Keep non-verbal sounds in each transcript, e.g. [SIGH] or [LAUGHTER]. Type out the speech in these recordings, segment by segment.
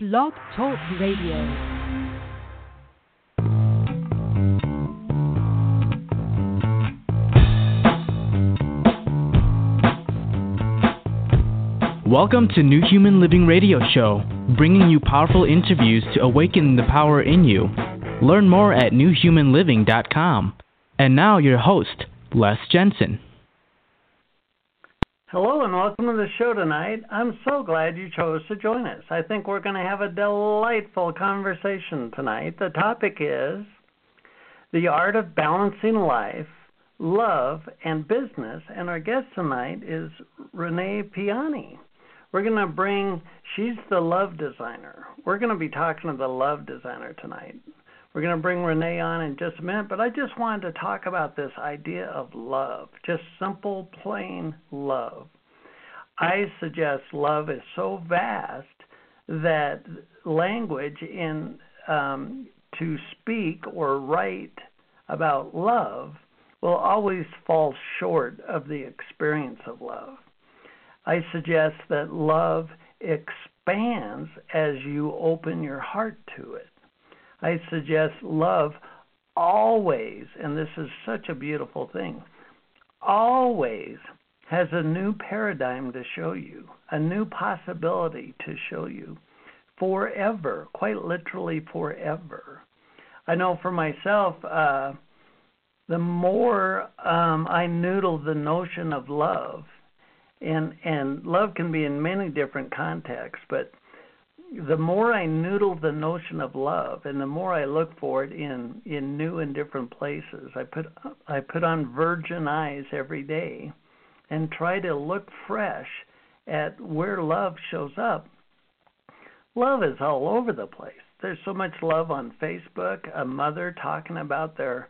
Blog Talk Radio. Welcome to New Human Living Radio Show, bringing you powerful interviews to awaken the power in you. Learn more at newhumanliving.com. And now, your host, Les Jensen. Hello and welcome to the show tonight. I'm so glad you chose to join us. I think we're going to have a delightful conversation tonight. The topic is the art of balancing life, love, and business. And our guest tonight is Renee Piane. We're going to bring, she's the love designer. We're going to be talking to the love designer tonight. We're going to bring Renee on in just a minute, but I just wanted to talk about this idea of love, just simple, plain love. I suggest love is so vast that language in um, to speak or write about love will always fall short of the experience of love. I suggest that love expands as you open your heart to it. I suggest love always, and this is such a beautiful thing, always has a new paradigm to show you, a new possibility to show you forever, quite literally forever. I know for myself, uh, the more um, I noodle the notion of love, and and love can be in many different contexts, but the more I noodle the notion of love, and the more I look for it in in new and different places, I put I put on virgin eyes every day, and try to look fresh at where love shows up. Love is all over the place. There's so much love on Facebook. A mother talking about their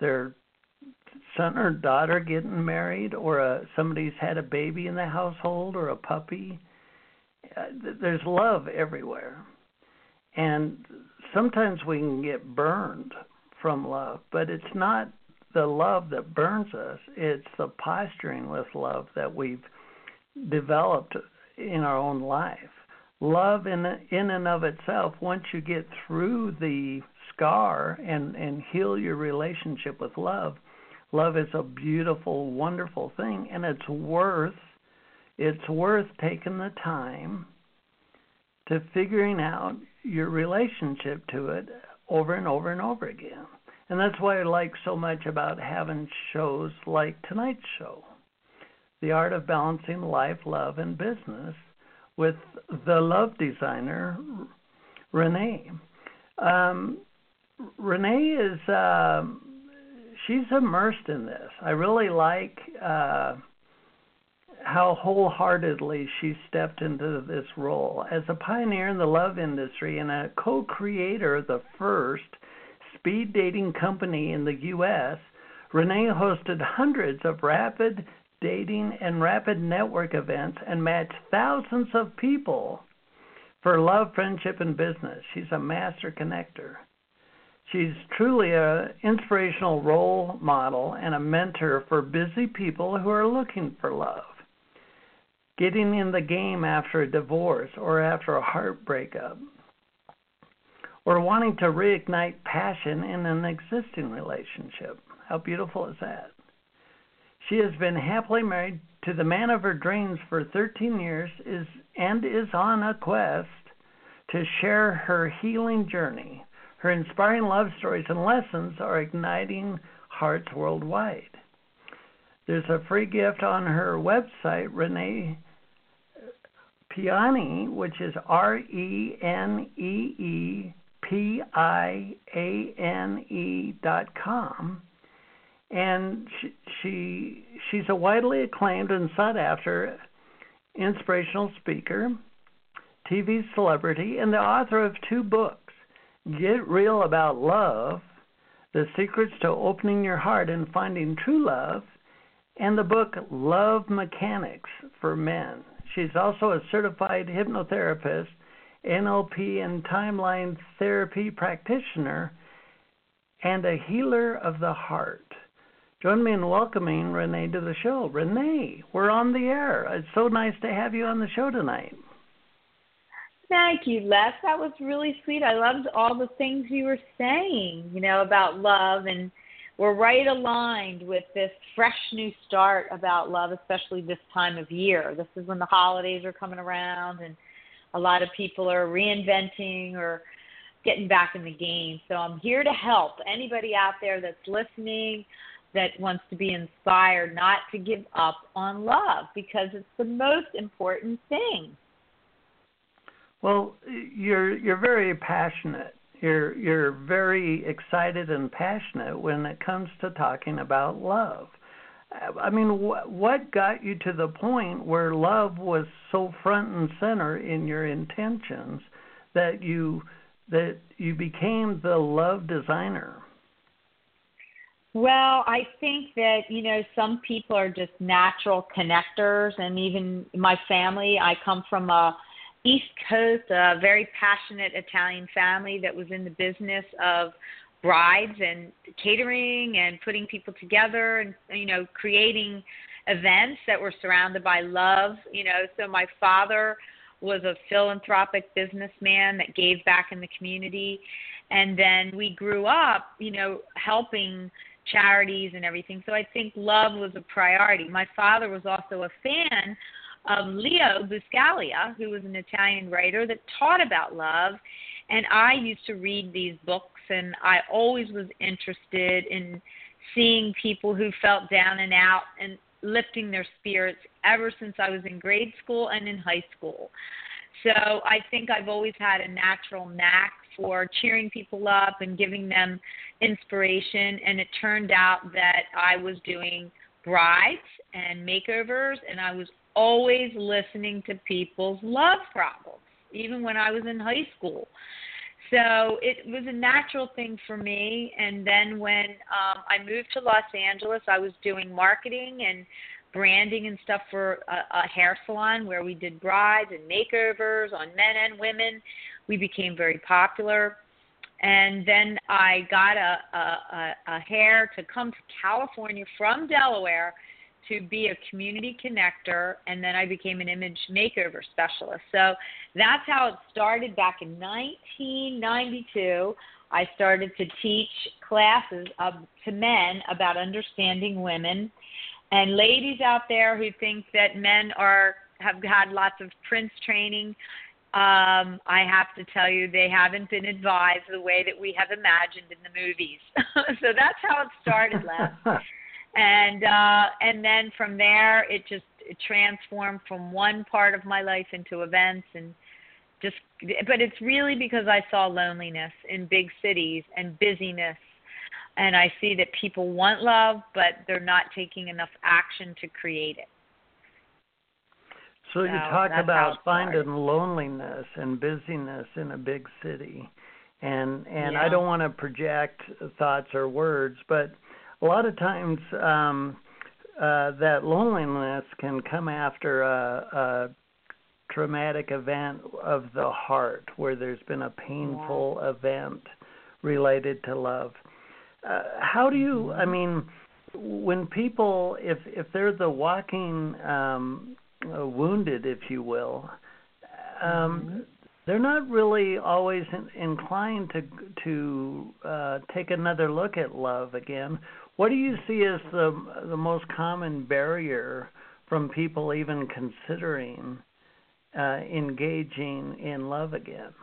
their son or daughter getting married, or a, somebody's had a baby in the household, or a puppy uh, there's love everywhere. And sometimes we can get burned from love, but it's not the love that burns us, it's the posturing with love that we've developed in our own life. Love in in and of itself, once you get through the scar and and heal your relationship with love, love is a beautiful, wonderful thing, and it's worth it's worth taking the time to figuring out your relationship to it over and over and over again. And that's why I like so much about having shows like tonight's show The Art of Balancing Life, Love, and Business with the love designer, Renee. Um, Renee is, uh, she's immersed in this. I really like. Uh, how wholeheartedly she stepped into this role. As a pioneer in the love industry and a co creator of the first speed dating company in the U.S., Renee hosted hundreds of rapid dating and rapid network events and matched thousands of people for love, friendship, and business. She's a master connector. She's truly an inspirational role model and a mentor for busy people who are looking for love getting in the game after a divorce or after a heart breakup, or wanting to reignite passion in an existing relationship. How beautiful is that? She has been happily married to the man of her dreams for 13 years is and is on a quest to share her healing journey. Her inspiring love stories and lessons are igniting hearts worldwide. There's a free gift on her website, Renee Piane, which is R E N E E P I A N E dot com, and she, she she's a widely acclaimed and sought after inspirational speaker, TV celebrity, and the author of two books: Get Real About Love, The Secrets to Opening Your Heart and Finding True Love, and the book Love Mechanics for Men. She's also a certified hypnotherapist, NLP and timeline therapy practitioner, and a healer of the heart. Join me in welcoming Renee to the show. Renee, we're on the air. It's so nice to have you on the show tonight. Thank you, Les. That was really sweet. I loved all the things you were saying, you know, about love and we're right aligned with this fresh new start about love, especially this time of year. This is when the holidays are coming around and a lot of people are reinventing or getting back in the game. So I'm here to help anybody out there that's listening that wants to be inspired not to give up on love because it's the most important thing. Well, you're you're very passionate. You're you're very excited and passionate when it comes to talking about love. Uh, I mean, wh- what got you to the point where love was so front and center in your intentions that you that you became the love designer? Well, I think that, you know, some people are just natural connectors and even my family, I come from a East Coast, a very passionate Italian family that was in the business of brides and catering and putting people together and you know creating events that were surrounded by love you know. So my father was a philanthropic businessman that gave back in the community. And then we grew up you know helping charities and everything. So i think love was a priority. My father was also a fan of leo buscaglia who was an italian writer that taught about love and i used to read these books and i always was interested in seeing people who felt down and out and lifting their spirits ever since I was in grade school and in high school. So I think I've always had a natural knack for cheering people up and giving them inspiration. And it turned out that I was doing brides and makeovers, and I was always listening to people's love problems, even when I was in high school. So it was a natural thing for me. And then when um, I moved to Los Angeles, I was doing marketing and branding and stuff for a, a hair salon where we did brides and makeovers on men and women. We became very popular. And then I got a, a, a hair to come to California from Delaware to be a community connector, and then I became an image makeover specialist. So that's how it started back in 1992. I started to teach classes of, to men about understanding women. And ladies out there who think that men are have had lots of prince training, um, I have to tell you they haven't been advised the way that we have imagined in the movies. [LAUGHS] so that's how it started, Les. [LAUGHS] and uh, and then from there it just it transformed from one part of my life into events and just but it's really because I saw loneliness in big cities and busyness and I see that people want love but they're not taking enough action to create it. So, so you talk about finding loneliness and busyness in a big city. And and yeah. I don't want to project thoughts or words, but a lot of times um, uh, that loneliness can come after a, a traumatic event of the heart where there's been a painful yeah. event related to love. Uh, how do you? I mm-hmm. mean, when people, if if they're the walking um, uh, wounded, if you will, um, mm-hmm. they're not really always in, inclined to to uh, take another look at love again. What do you see as the the most common barrier from people even considering uh, engaging in love again?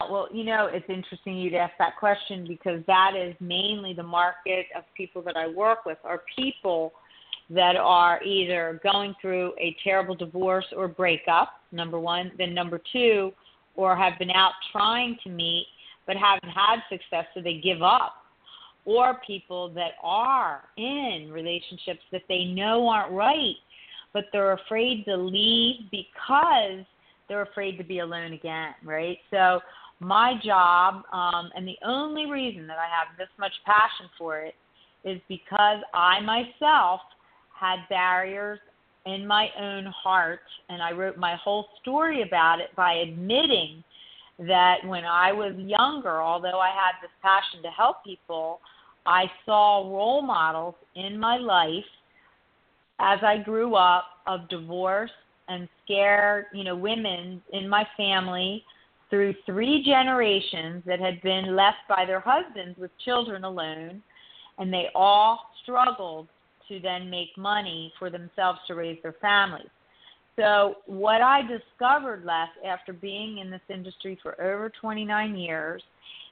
Well, you know, it's interesting you'd ask that question because that is mainly the market of people that I work with are people that are either going through a terrible divorce or breakup, number one, then number two, or have been out trying to meet but haven't had success, so they give up or people that are in relationships that they know aren't right, but they're afraid to leave because they're afraid to be alone again, right? So, my job, um, and the only reason that I have this much passion for it, is because I myself had barriers in my own heart, and I wrote my whole story about it by admitting that when I was younger, although I had this passion to help people, I saw role models in my life as I grew up of divorce and scared, you know, women in my family through three generations that had been left by their husbands with children alone, and they all struggled to then make money for themselves to raise their families. So, what I discovered last after being in this industry for over 29 years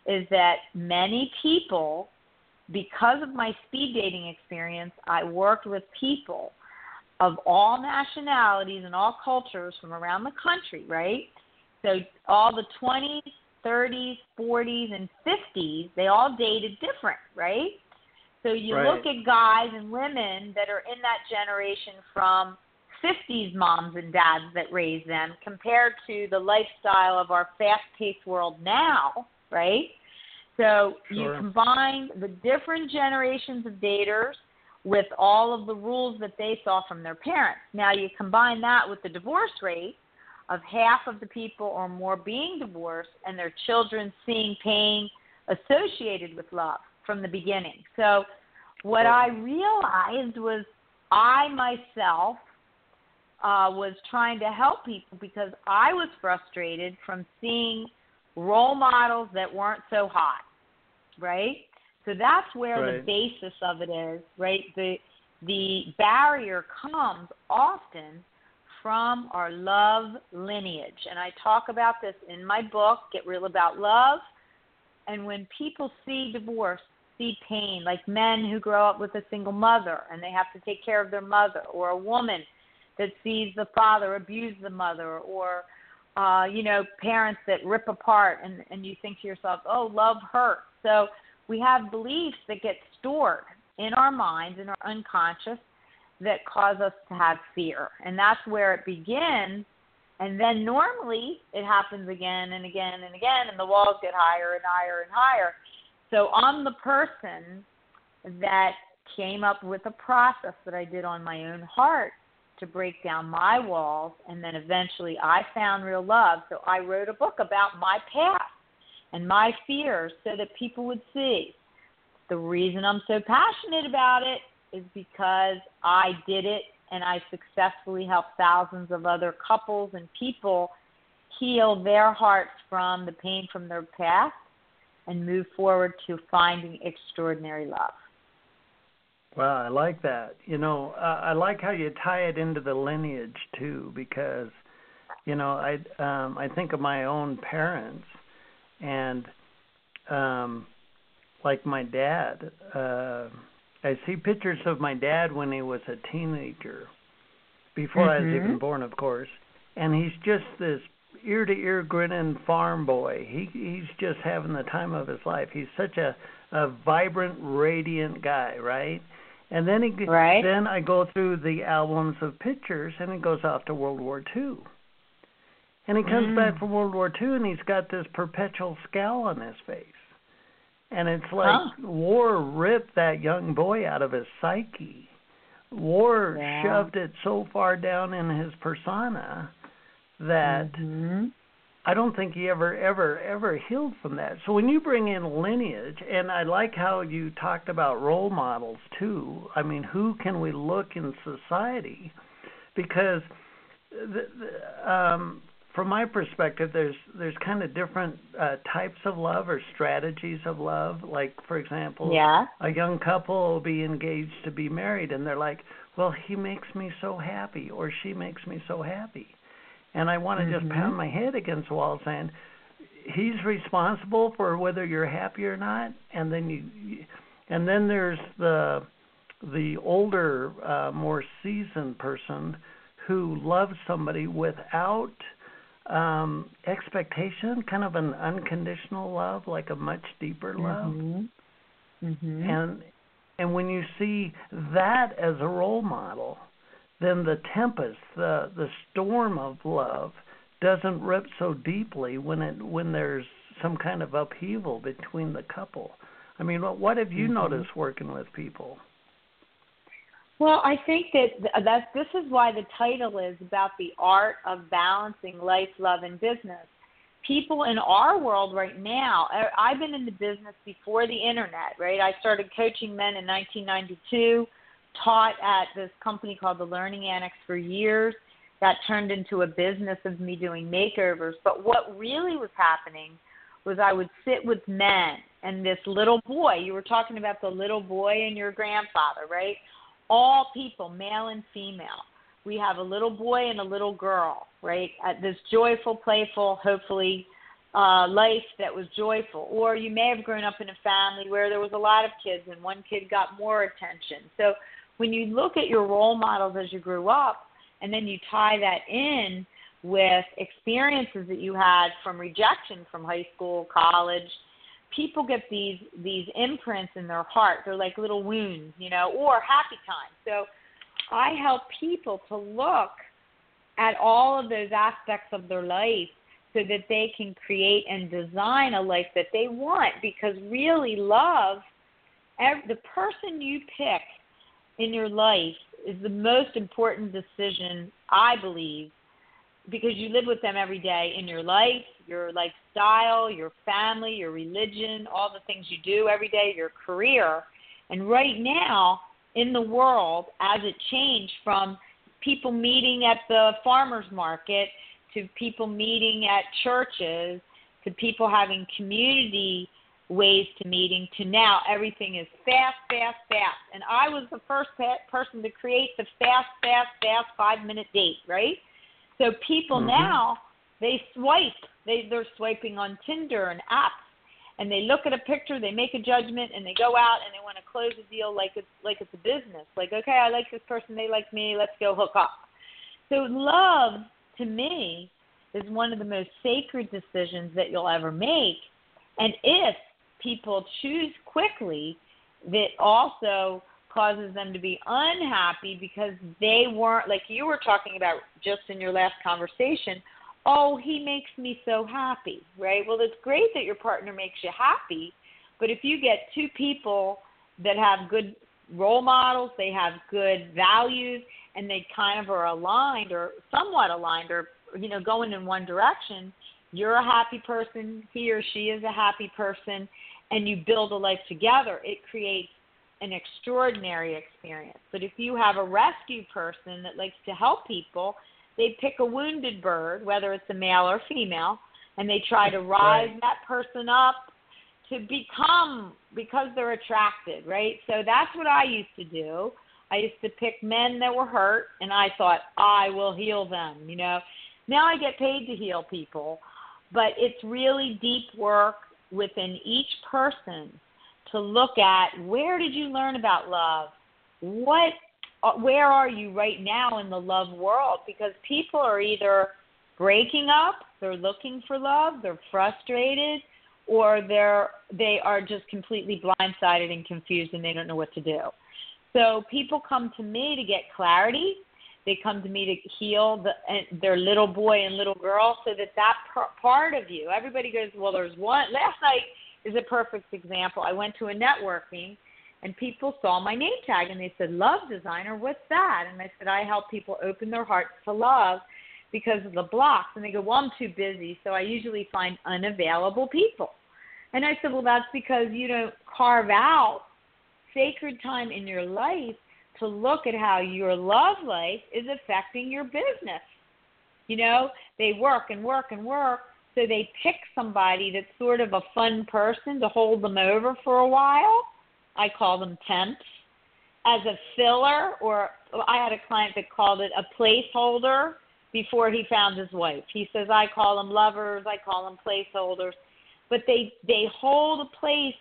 is that many people, because of my speed dating experience, I worked with people of all nationalities and all cultures from around the country, right? So, all the 20s, 30s, 40s, and 50s, they all dated different, right? So, you right. look at guys and women that are in that generation from 50s moms and dads that raised them compared to the lifestyle of our fast paced world now, right? So sure. you combine the different generations of daters with all of the rules that they saw from their parents. Now you combine that with the divorce rate of half of the people or more being divorced and their children seeing pain associated with love from the beginning. So what I realized was I myself uh, was trying to help people because I was frustrated from seeing role models that weren't so hot, right? So that's where right. the basis of it is, right? The the barrier comes often from our love lineage, and I talk about this in my book, Get Real About Love. And when people see divorce, see pain, like men who grow up with a single mother and they have to take care of their mother, or a woman that sees the father abuse the mother or uh, you know, parents that rip apart and, and you think to yourself, oh, love hurts. So we have beliefs that get stored in our minds, in our unconscious, that cause us to have fear. And that's where it begins. And then normally it happens again and again and again, and the walls get higher and higher and higher. So I'm the person that came up with a process that I did on my own heart to break down my walls, and then eventually I found real love. So I wrote a book about my past and my fears so that people would see. The reason I'm so passionate about it is because I did it and I successfully helped thousands of other couples and people heal their hearts from the pain from their past and move forward to finding extraordinary love. Well, I like that. You know, uh, I like how you tie it into the lineage too, because, you know, I um, I think of my own parents, and um, like my dad. Uh, I see pictures of my dad when he was a teenager, before mm-hmm. I was even Mm-hmm. born, of course, and he's just this ear to ear grinning farm boy. He he's just having the time of his life. He's such a a vibrant, radiant guy, right? And then he right. then I go through the albums of pictures, and it goes off to World War II. And he comes mm. back from World War II, and he's got this perpetual scowl on his face. And it's like huh. war ripped that young boy out of his psyche. War yeah. shoved it so far down in his persona that mm-hmm. I don't think he ever, ever, ever healed from that. So when you bring in lineage, and I like how you talked about role models too. I mean, who can we look in society? Because the, the, um, from my perspective, there's there's kind of different uh, types of love or strategies of love. Like for example, yeah. a young couple will be engaged to be married, and they're like, "Well, he makes me so happy," or "She makes me so happy." And I want to mm-hmm. just pound my head against the wall saying he's responsible for whether you're happy or not and then you and then there's the the older uh more seasoned person who loves somebody without um expectation kind of an unconditional love like a much deeper love mm-hmm. Mm-hmm. and and when you see that as a role model then the tempest, the the storm of love, doesn't rip so deeply when it when there's some kind of upheaval between the couple. I mean, what, what have you mm-hmm. noticed working with people? Well, I think that that this is why the title is about the art of balancing life, love, and business. People in our world right now, I've been in the business before the internet, right? I started coaching men in 1992 taught at this company called the Learning Annex for years. that turned into a business of me doing makeovers. But what really was happening was I would sit with men and this little boy. You were talking about the little boy and your grandfather, right? All people, male and female. We have a little boy and a little girl, right? At this joyful, playful, hopefully uh, life that was joyful. Or you may have grown up in a family where there was a lot of kids and one kid got more attention. So when you look at your role models as you grew up and then you tie that in with experiences that you had from rejection from high school, college, people get these these imprints in their heart. They're like little wounds, you know, or happy times. So I help people to look at all of those aspects of their life so that they can create and design a life that they want because really love every, the person you pick in your life is the most important decision I believe because you live with them every day in your life, your lifestyle, your family, your religion, all the things you do every day, your career. And right now in the world, as it changed from people meeting at the farmer's market to people meeting at churches to people having community ways to meeting to now everything is fast, fast, fast. And I was the first person to create the fast, fast, fast five minute date, right? So people mm-hmm. now they swipe. They they're swiping on Tinder and apps, and they look at a picture, they make a judgment, and they go out and they want to close a deal like it's like it's a business. Like okay, I like this person, they like me, let's go hook up. So love to me is one of the most sacred decisions that you'll ever make. And if people choose quickly, that also causes them to be unhappy because they weren't like you were talking about just in your last conversation oh he makes me so happy right? Well it's great that your partner makes you happy but if you get two people that have good role models they have good values and they kind of are aligned or somewhat aligned or you know going in one direction you're a happy person he or she is a happy person and you build a life together it creates an extraordinary experience. But if you have a rescue person that likes to help people, they pick a wounded bird, whether it's a male or female, and they try to rise right. that person up to become because they're attracted, right? So that's what I used to do. I used to pick men that were hurt and I thought I will heal them, you know. Now I get paid to heal people, but it's really deep work within each person to look at where did you learn about love? What uh, where are you right now in the love world because people are either breaking up, they're looking for love, they're frustrated, or they're they are just completely blindsided and confused and they don't know what to do. So people come to me to get clarity. They come to me to heal the, their little boy and little girl, so that that part of you. Everybody goes, well, there's one. Last night is a perfect example. I went to a networking and people saw my name tag and they said, Love designer, what's that? And I said, I help people open their hearts to love because of the blocks. And they go, Well, I'm too busy, so I usually find unavailable people. And I said, Well, that's because you don't carve out sacred time in your life to look at how your love life is affecting your business. You know, they work and work and work so they pick somebody that's sort of a fun person to hold them over for a while. I call them temps. As a filler, or I had a client that called it a placeholder before he found his wife. He says, I call them lovers, I call them placeholders. But they, they hold a place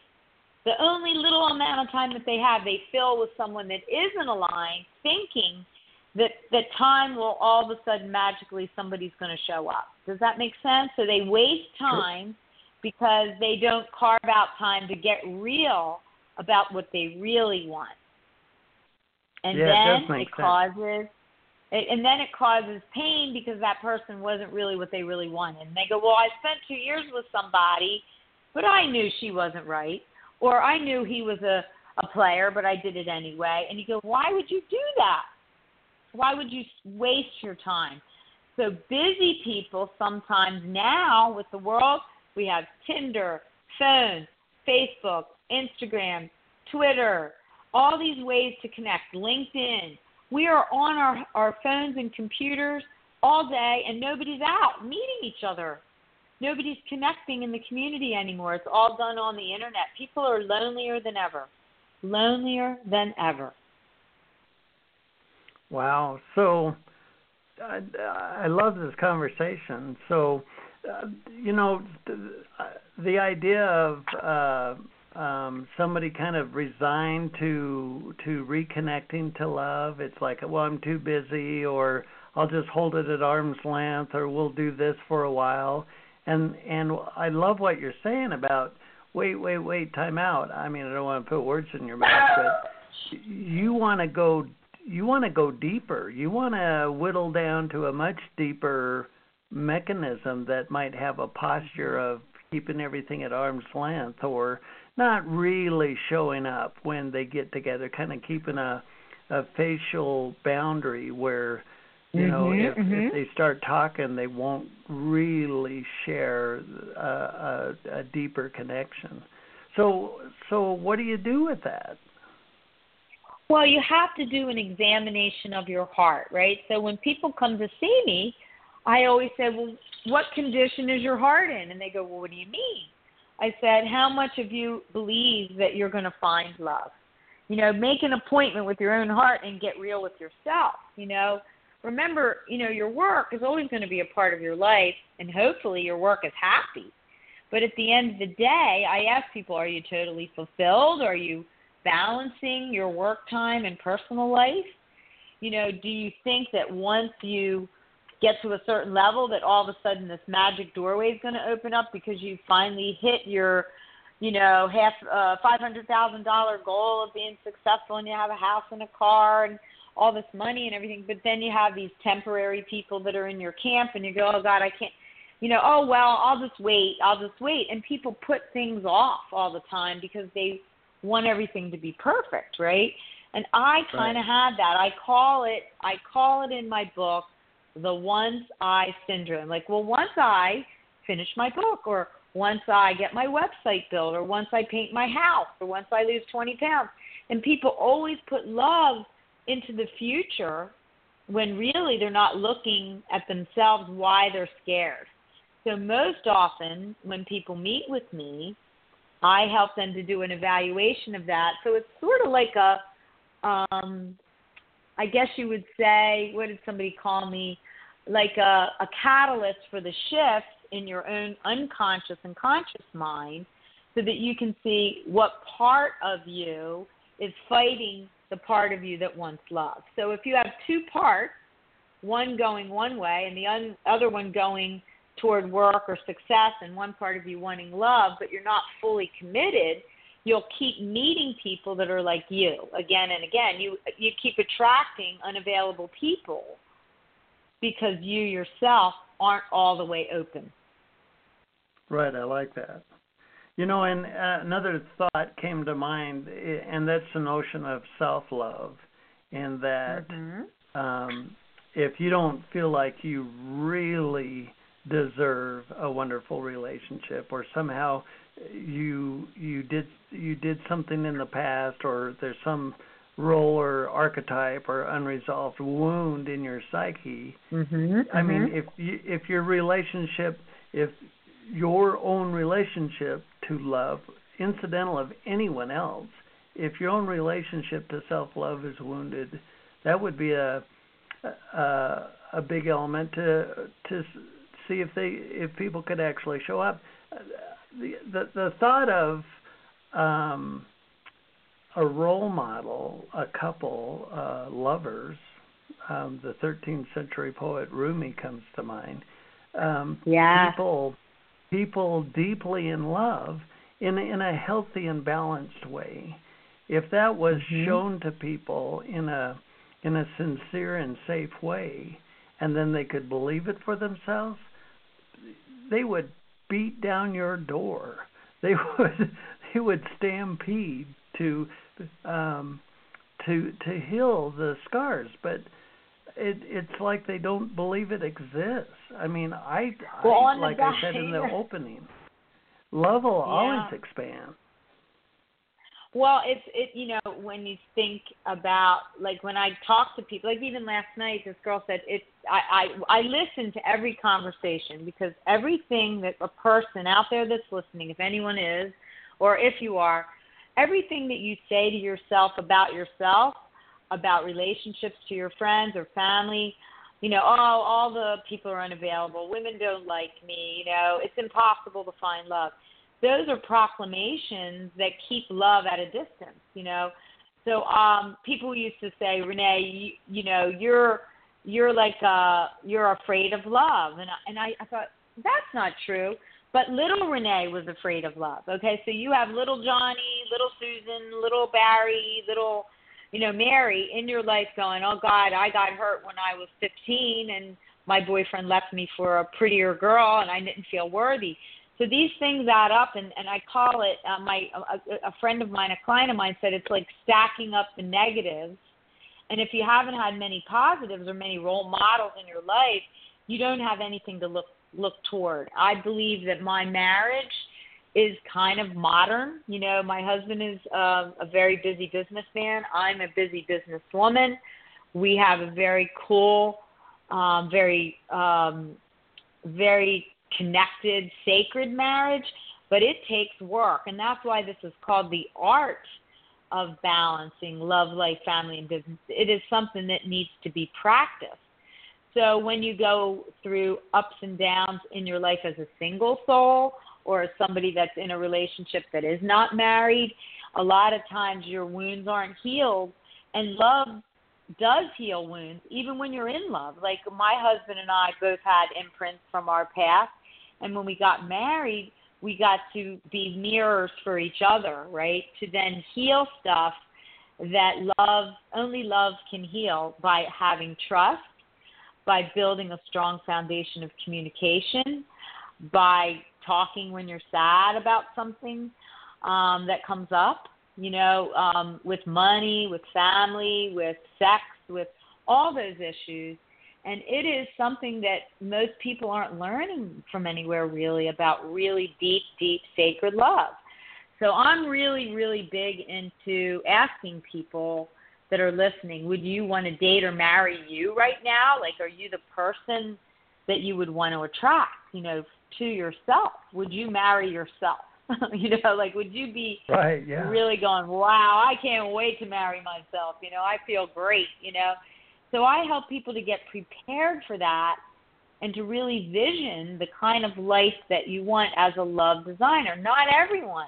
the only little amount of time that they have, they fill with someone that isn't aligned, thinking that that time will all of a sudden magically somebody's going to show up. Does that make sense? So they waste time because they don't carve out time to get real about what they really want. And yeah, then it, it causes it, and then it causes pain because that person wasn't really what they really wanted. And they go, "Well, I spent 2 years with somebody, but I knew she wasn't right." Or I knew he was a a player, but I did it anyway. And you go, "Why would you do that?" Why would you waste your time? So busy people sometimes now with the world, we have Tinder, phone, Facebook, Instagram, Twitter, all these ways to connect, LinkedIn. We are on our, our phones and computers all day and nobody's out meeting each other. Nobody's connecting in the community anymore. It's all done on the internet. People are lonelier than ever. Lonelier than ever. Wow. So I, I love this conversation. So, uh, you know, the, the idea of uh, um, somebody kind of resigned to to reconnecting to love. It's like, well, I'm too busy, or I'll just hold it at arm's length, or we'll do this for a while. And and I love what you're saying about wait, wait, wait, time out. I mean, I don't want to put words in your mouth, but you want to go you want to go deeper. You want to whittle down to a much deeper mechanism that might have a posture of keeping everything at arm's length or not really showing up when they get together, kind of keeping a a facial boundary where you know mm-hmm, if, mm-hmm. if they start talking they won't really share a, a, a deeper connection so so what do you do with that well, you have to do an examination of your heart, right? So when people come to see me, I always say, Well, what condition is your heart in? And they go, Well, what do you mean? I said, How much of you believe that you're going to find love? You know, make an appointment with your own heart and get real with yourself. You know, remember, you know, your work is always going to be a part of your life, and hopefully your work is happy. But at the end of the day, I ask people, Are you totally fulfilled? Are you balancing your work time and personal life? You know, do you think that once you get to a certain level that all of a sudden this magic doorway is going to open up because you finally hit your, you know, half uh, five hundred thousand dollar goal of being successful and you have a house and a car and all this money and everything, but then you have these temporary people that are in your camp and you go, oh God, I can't you know, oh well, I'll just wait, I'll just wait, and people put things off all the time because they want everything to be perfect, right? And I kind of right. had that. I call it I call it in my book the once I syndrome. Like, well, once I finish my book or once I get my website built or once I paint my house or once I lose 20 pounds. And people always put love into the future when really they're not looking at themselves why they're scared. So most often when people meet with me, I help them to do an evaluation of that. So it's sort of like a, um, I guess you would say, what did somebody call me? Like a, a catalyst for the shift in your own unconscious and conscious mind so that you can see what part of you is fighting the part of you that wants love. So if you have two parts, one going one way and the un- other one going toward work or success and one part of you wanting love, but you're not fully committed, you'll keep meeting people that are like you again and again. You you keep attracting unavailable people because you yourself aren't all the way open. Right, I like that. You know, and uh, another thought came to mind, and that's the notion of self-love, and that mm-hmm. um, if you don't feel like you really deserve a wonderful relationship or somehow you you did you did something in the past or there's some role or archetype or unresolved wound in your psyche mm-hmm, i mean mm-hmm. if you, if your relationship if your own relationship to love incidental of anyone else if your own relationship to self love is wounded that would be a a, a big element to to see if they if people could actually show up. The the, the thought of um, a role model, a couple, uh, lovers. Um, the 13th century poet Rumi comes to mind. Um, yeah. People, people deeply in love in in a healthy and balanced way. If that was mm-hmm. shown to people in a in a sincere and safe way, and then they could believe it for themselves, they would beat down your door. They [LAUGHS] would they would stampede to um, to to heal the scars, but it it's like they don't believe it exists. I mean, I, well, I like I said in the [LAUGHS] opening, love will yeah. always expand. Well, it's it you know when you think about like when I talk to people like even last night this girl said it's I I I listen to every conversation because everything that a person out there that's listening if anyone is or if you are everything that you say to yourself about yourself about relationships to your friends or family you know oh all the people are unavailable women don't like me you know it's impossible to find love those are proclamations that keep love at a distance, you know. So um people used to say, Renee, you, you know, you're you're like uh you're afraid of love and I, and I, I thought that's not true. But little Renee was afraid of love. Okay, so you have little Johnny, little Susan, little Barry, little you know, Mary in your life going, Oh God, I got hurt when I was fifteen and my boyfriend left me for a prettier girl and I didn't feel worthy. So these things add up, and, and I call it uh, my a, a friend of mine, a client of mine said it's like stacking up the negatives. And if you haven't had many positives or many role models in your life, you don't have anything to look look toward. I believe that my marriage is kind of modern. You know, my husband is uh, a very busy businessman. I'm a busy businesswoman. We have a very cool, um, very, um, very connected, sacred marriage, but it takes work. And that's why this is called the art of balancing love, life, family, and business. It is something that needs to be practiced. So when you go through ups and downs in your life as a single soul or somebody that's in a relationship that is not married, a lot of times your wounds aren't healed and love does heal wounds even when you're in love. Like my husband and I both had imprints from our past and when we got married, we got to be mirrors for each other, right? To then heal stuff that love, only love can heal by having trust, by building a strong foundation of communication, by talking when you're sad about something um, that comes up, you know, um, with money, with family, with sex, with all those issues and it is something that most people aren't learning from anywhere really about really deep, deep sacred love. So I'm really, really big into asking people that are listening, would you want to date or marry you right now? Like, are you the person that you would want to attract, you know, to yourself? Would you marry yourself? [LAUGHS] you know, like, would you be right, yeah. really going, wow, I can't wait to marry myself? You know, I feel great, you know so I help people to get prepared for that and to really vision the kind of life that you want as a love designer. Not everyone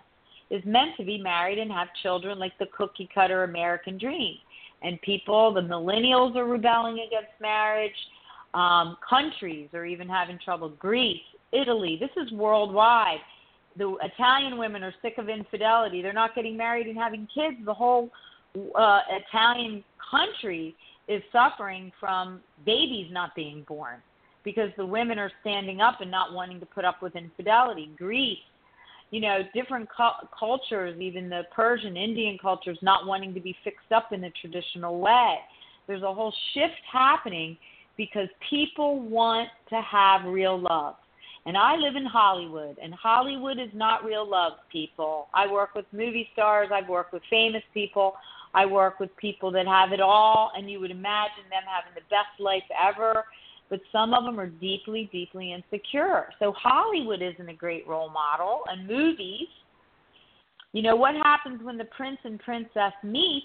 is meant to be married and have children like the cookie cutter American dream. And people, the millennials are rebelling against marriage. Um, countries are even having trouble. Greece, Italy, this is worldwide. The Italian women are sick of infidelity. They're not getting married and having kids. The whole uh, Italian country is suffering from babies not being born because the women are standing up and not wanting to put up with infidelity. Greece, you know, different cu- cultures, even the Persian, Indian cultures, not wanting to be fixed up in the traditional way. There's a whole shift happening because people want to have real love. And I live in Hollywood, and Hollywood is not real love, people. I work with movie stars, I've worked with famous people. I work with people that have it all, and you would imagine them having the best life ever, but some of them are deeply, deeply insecure. So Hollywood isn't a great role model, and movies. You know what happens when the prince and princess meet,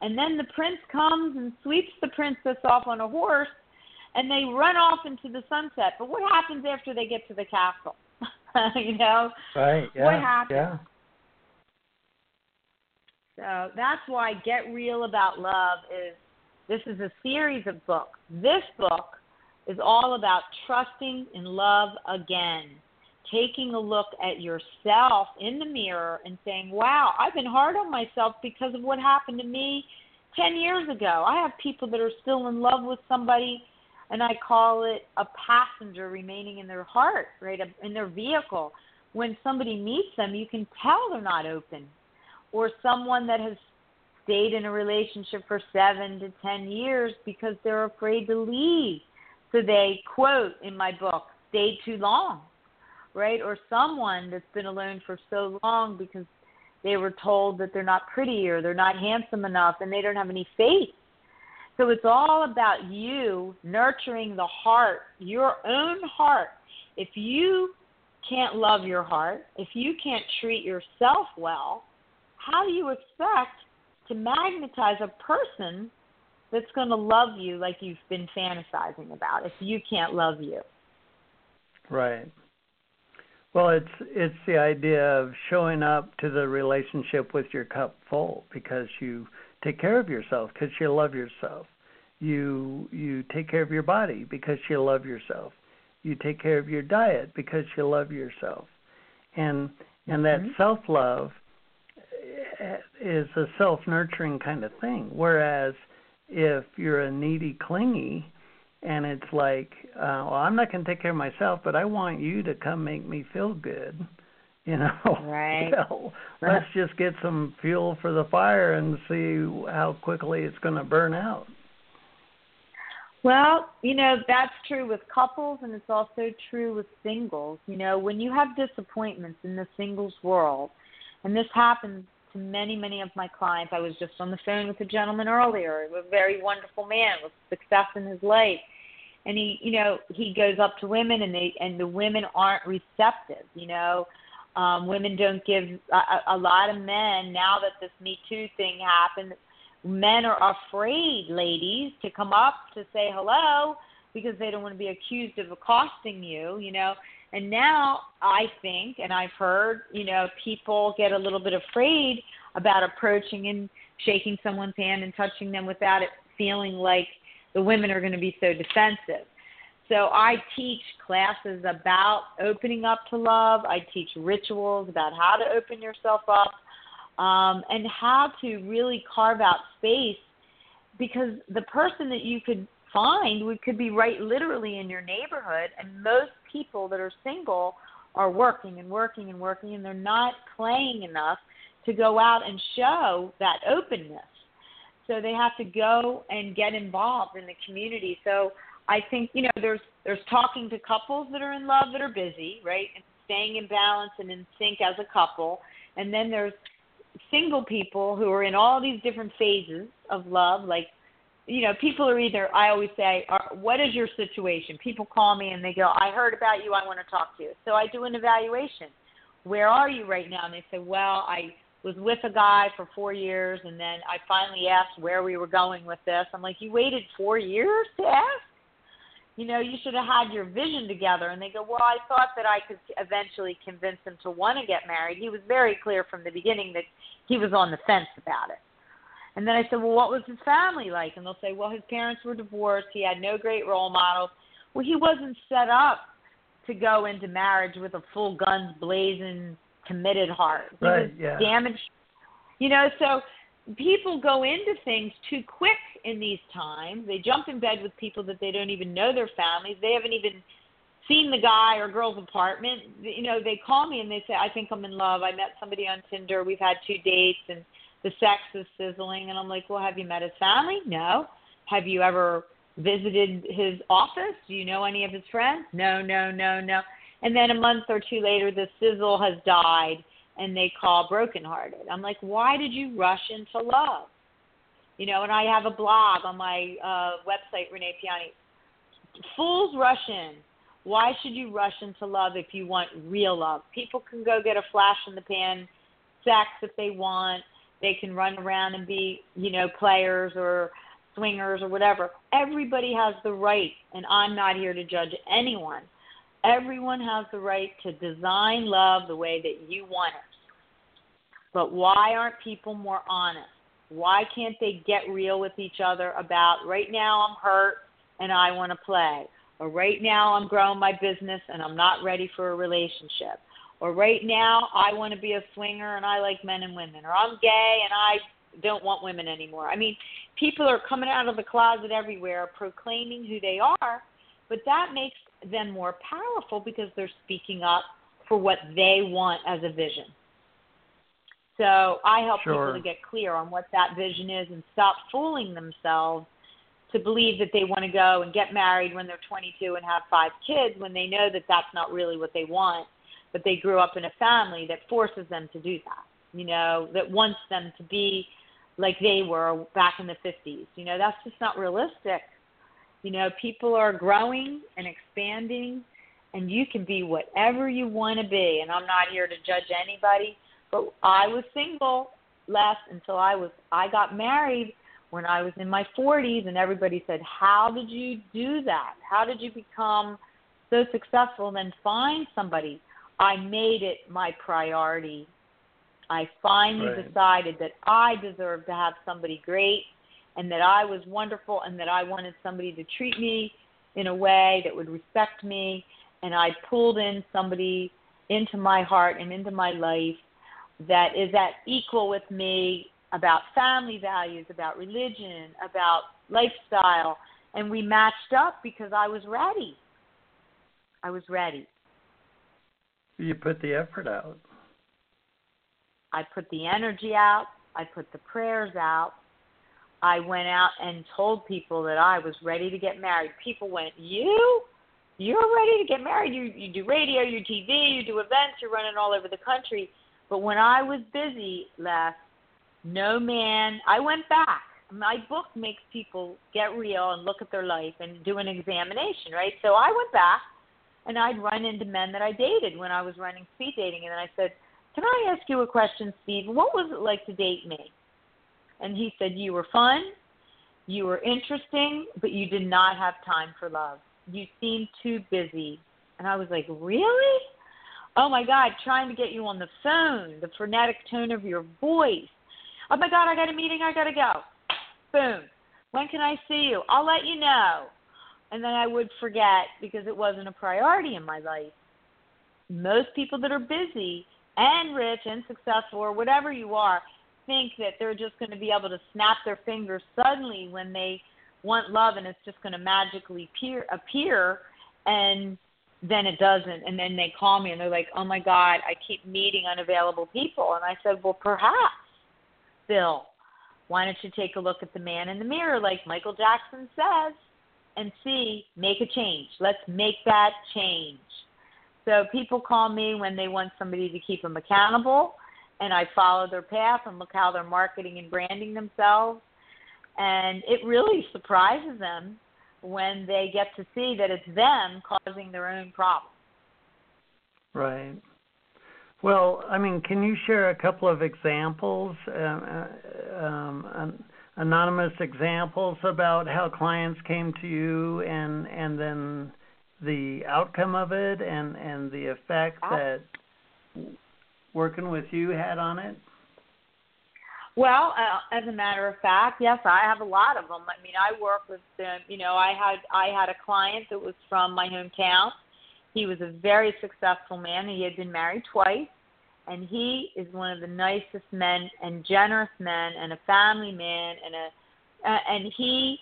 and then the prince comes and sweeps the princess off on a horse, and they run off into the sunset. But what happens after they get to the castle? [LAUGHS] you know, right? Yeah, what happens? Yeah. So that's why Get Real About Love is this is a series of books. This book is all about trusting in love again. Taking a look at yourself in the mirror and saying, Wow, I've been hard on myself because of what happened to me 10 years ago. I have people that are still in love with somebody, and I call it a passenger remaining in their heart, right, in their vehicle. When somebody meets them, you can tell they're not open or someone that has stayed in a relationship for seven to ten years because they're afraid to leave. So they quote in my book, stayed too long, right? Or someone that's been alone for so long because they were told that they're not pretty or they're not handsome enough and they don't have any faith. So it's all about you nurturing the heart, your own heart. If you can't love your heart, if you can't treat yourself well, how do you expect to magnetize a person that's going to love you like you've been fantasizing about if you can't love you? Right. Well, it's it's the idea of showing up to the relationship with your cup full because you take care of yourself because you love yourself. You you take care of your body because you love yourself. You take care of your diet because you love yourself. And and that mm-hmm. self-love eh, is a self-nurturing kind of thing whereas if you're a needy clingy and it's like, uh, well, I'm not going to take care of myself, but I want you to come make me feel good. You know, [LAUGHS] right? well, let's just get some fuel for the fire and see how quickly it's going to burn out. Well, you know, that's true with couples and it's also true with singles. You know, when you have disappointments in the singles world, and this happens to many, many of my clients. I was just on the phone with a gentleman earlier, a very wonderful man with success in his life. And he, you know, he goes up to women and they and the women aren't receptive, you know. Um, women don't give a, a lot of men now that this Me Too thing happened. Men are afraid, ladies, to come up to say hello because they don't want to be accused of accosting you, you know. And now I think, and I've heard, you know, people get a little bit afraid about approaching and shaking someone's hand and touching them without it feeling like the women are going to be so defensive. So I teach classes about opening up to love. I teach rituals about how to open yourself up um, and how to really carve out space because the person that you could find would, could be right literally in your neighborhood and most people that are single are working and working and working and they're not playing enough to go out and show that openness so they have to go and get involved in the community so i think you know there's there's talking to couples that are in love that are busy right and staying in balance and in sync as a couple and then there's single people who are in all these different phases of love like you know, people are either, I always say, what is your situation? People call me and they go, I heard about you, I want to talk to you. So I do an evaluation. Where are you right now? And they say, well, I was with a guy for four years and then I finally asked where we were going with this. I'm like, you waited four years to ask? You know, you should have had your vision together. And they go, well, I thought that I could eventually convince him to want to get married. He was very clear from the beginning that he was on the fence about it. And then I said, well, what was his family like? And they'll say, well, his parents were divorced. He had no great role models. Well, he wasn't set up to go into marriage with a full guns blazing committed heart. He right, was yeah. damaged. You know, so people go into things too quick in these times. They jump in bed with people that they don't even know their families. They haven't even seen the guy or girl's apartment. You know, they call me and they say, I think I'm in love. I met somebody on Tinder. We've had two dates and – the sex is sizzling. And I'm like, well, have you met his family? No. Have you ever visited his office? Do you know any of his friends? No, no, no, no. And then a month or two later, the sizzle has died and they call brokenhearted. I'm like, why did you rush into love? You know, and I have a blog on my uh, website, Renee Piane. Fools rush in. Why should you rush into love if you want real love? People can go get a flash in the pan sex if they want they can run around and be, you know, players or swingers or whatever. Everybody has the right, and I'm not here to judge anyone. Everyone has the right to design love the way that you want it. But why aren't people more honest? Why can't they get real with each other about right now I'm hurt and I want to play? Or right now I'm growing my business and I'm not ready for a relationship or right now I want to be a swinger and I like men and women, or I'm gay and I don't want women anymore. I mean, people are coming out of the closet everywhere proclaiming who they are, but that makes them more powerful because they're speaking up for what they want as a vision. So I help sure. people to get clear on what that vision is and stop fooling themselves to believe that they want to go and get married when they're 22 and have five kids when they know that that's not really what they want but they grew up in a family that forces them to do that. you know, that wants them to be like they were back in the 50s. You know, that's just not realistic. You know, people are growing and expanding, and you can be whatever you want to be. And I'm not here to judge anybody, but I was single last until I was I got married when I was in my 40s, and everybody said, "How did you do that? How did you become so successful and then find somebody?" I made it my priority. I finally right. decided that I deserved to have somebody great and that I was wonderful and that I wanted somebody to treat me in a way that would respect me. And I pulled in somebody into my heart and into my life that is at equal with me about family values, about religion, about lifestyle. And we matched up because I was ready. I was ready. You put the effort out. I put the energy out. I put the prayers out. I went out and told people that I was ready to get married. People went, "You? You're ready to get married? You you do radio, you TV, you do events, you're running all over the country." But when I was busy last, no man. I went back. My book makes people get real and look at their life and do an examination, right? So I went back and I'd run into men that I dated when I was running speed dating, and then I said, "Can I ask you a question, Steve? What was it like to date me?" And he said, You were fun, you were interesting, but you did not have time for love. You seemed too busy. And I was like, Really? Oh my God, trying to get you on the phone, the frenetic tone of your voice. Oh my God, I got a meeting, I got to go. Boom. When can I see you? I'll let you know. And then I would forget because it wasn't a priority in my life. Most people that are busy and rich and successful or whatever you are, think that they're just going to be able to snap their fingers suddenly when they want love and it's just going to magically appear, appear and then it doesn't. And then they call me and they're like oh my god i keep meeting unavailable people. And i said well perhaps bill why don't you take a look at the man in the mirror like michael jackson says and see make a change. Let's make that change. So people call me when they want somebody to keep them accountable and I follow their path and look how they're marketing and branding themselves. And it really surprises them when they get to see that it's them causing their own problems. Right. Well, I mean, can you share a couple of examples, uh, uh um, anonymous examples about how clients came to you and and then the outcome of it and and the effect that working with you had on it? Well, uh, as a matter of fact, yes, I have a lot of them. I mean, I work with them. You know, I had I had a client that was from my hometown. He was a very successful man. He had been married twice, and he is one of the nicest men and generous men, and a family man, and a uh, and he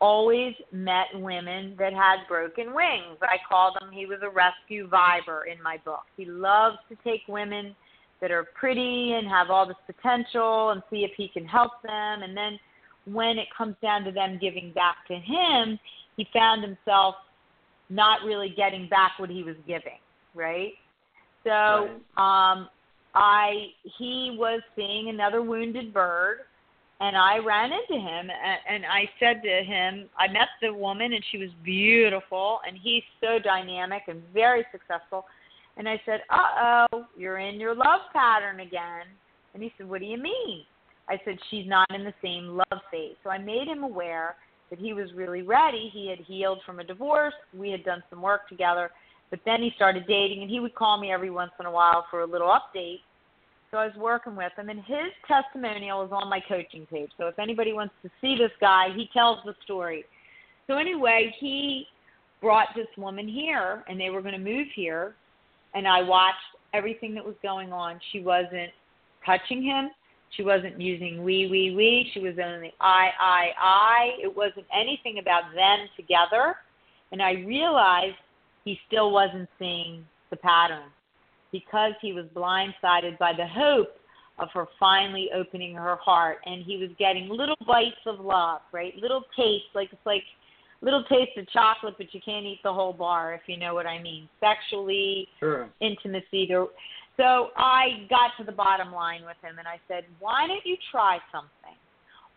always met women that had broken wings. I called him. He was a rescue viber in my book. He loves to take women that are pretty and have all this potential and see if he can help them. And then when it comes down to them giving back to him, he found himself not really getting back what he was giving, right? So right. um I he was seeing another wounded bird and I ran into him and, and I said to him, I met the woman and she was beautiful and he's so dynamic and very successful and I said, Uh oh, you're in your love pattern again. And he said, What do you mean? I said, She's not in the same love phase. So I made him aware that he was really ready. He had healed from a divorce. We had done some work together. But then he started dating, and he would call me every once in a while for a little update. So I was working with him, and his testimonial is on my coaching page. So if anybody wants to see this guy, he tells the story. So anyway, he brought this woman here, and they were going to move here and I watched everything that was going on. She wasn't touching him. She wasn't using we, we, we. She was only I, I, I. It wasn't anything about them together. And I realized he still wasn't seeing the pattern because he was blindsided by the hope of her finally opening her heart. And he was getting little bites of love, right? Little tastes, like it's like little taste of chocolate, but you can't eat the whole bar, if you know what I mean. Sexually, sure. intimacy. There, So I got to the bottom line with him and I said, Why don't you try something?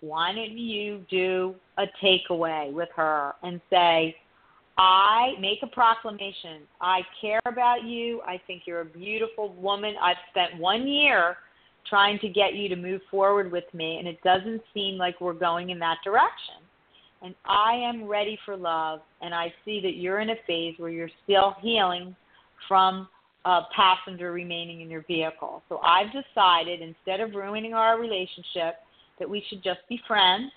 Why don't you do a takeaway with her and say, I make a proclamation. I care about you. I think you're a beautiful woman. I've spent one year trying to get you to move forward with me, and it doesn't seem like we're going in that direction. And I am ready for love, and I see that you're in a phase where you're still healing from a passenger remaining in your vehicle. So I've decided instead of ruining our relationship, that we should just be friends,